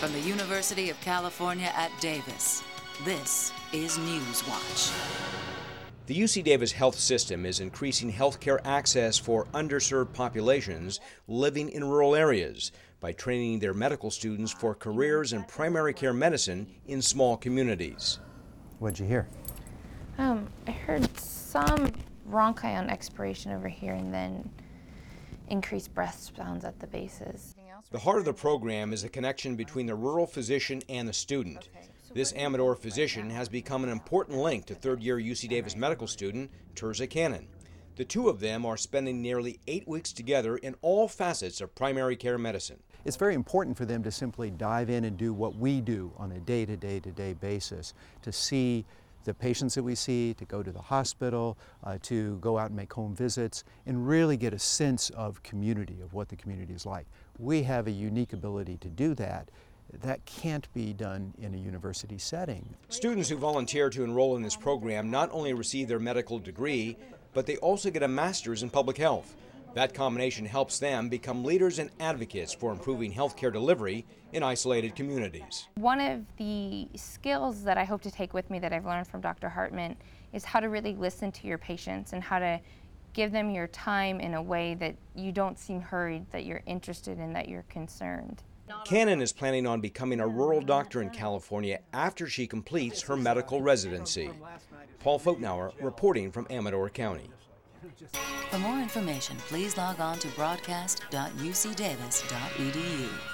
From the University of California at Davis, this is Newswatch. The UC Davis health system is increasing healthcare access for underserved populations living in rural areas by training their medical students for careers in primary care medicine in small communities. What'd you hear? Um, I heard some rhonchi on expiration over here and then increased breath sounds at the bases. The heart of the program is a connection between the rural physician and the student. This Amador physician has become an important link to third year UC Davis medical student Terza Cannon. The two of them are spending nearly eight weeks together in all facets of primary care medicine. It's very important for them to simply dive in and do what we do on a day to day to day basis to see the patients that we see, to go to the hospital, uh, to go out and make home visits, and really get a sense of community, of what the community is like. We have a unique ability to do that. That can't be done in a university setting. Students who volunteer to enroll in this program not only receive their medical degree, but they also get a master's in public health. That combination helps them become leaders and advocates for improving healthcare delivery in isolated communities. One of the skills that I hope to take with me that I've learned from Dr. Hartman is how to really listen to your patients and how to give them your time in a way that you don't seem hurried, that you're interested in, that you're concerned. Cannon is planning on becoming a rural doctor in California after she completes her medical residency. Paul Fotenauer reporting from Amador County. For more information, please log on to broadcast.ucdavis.edu.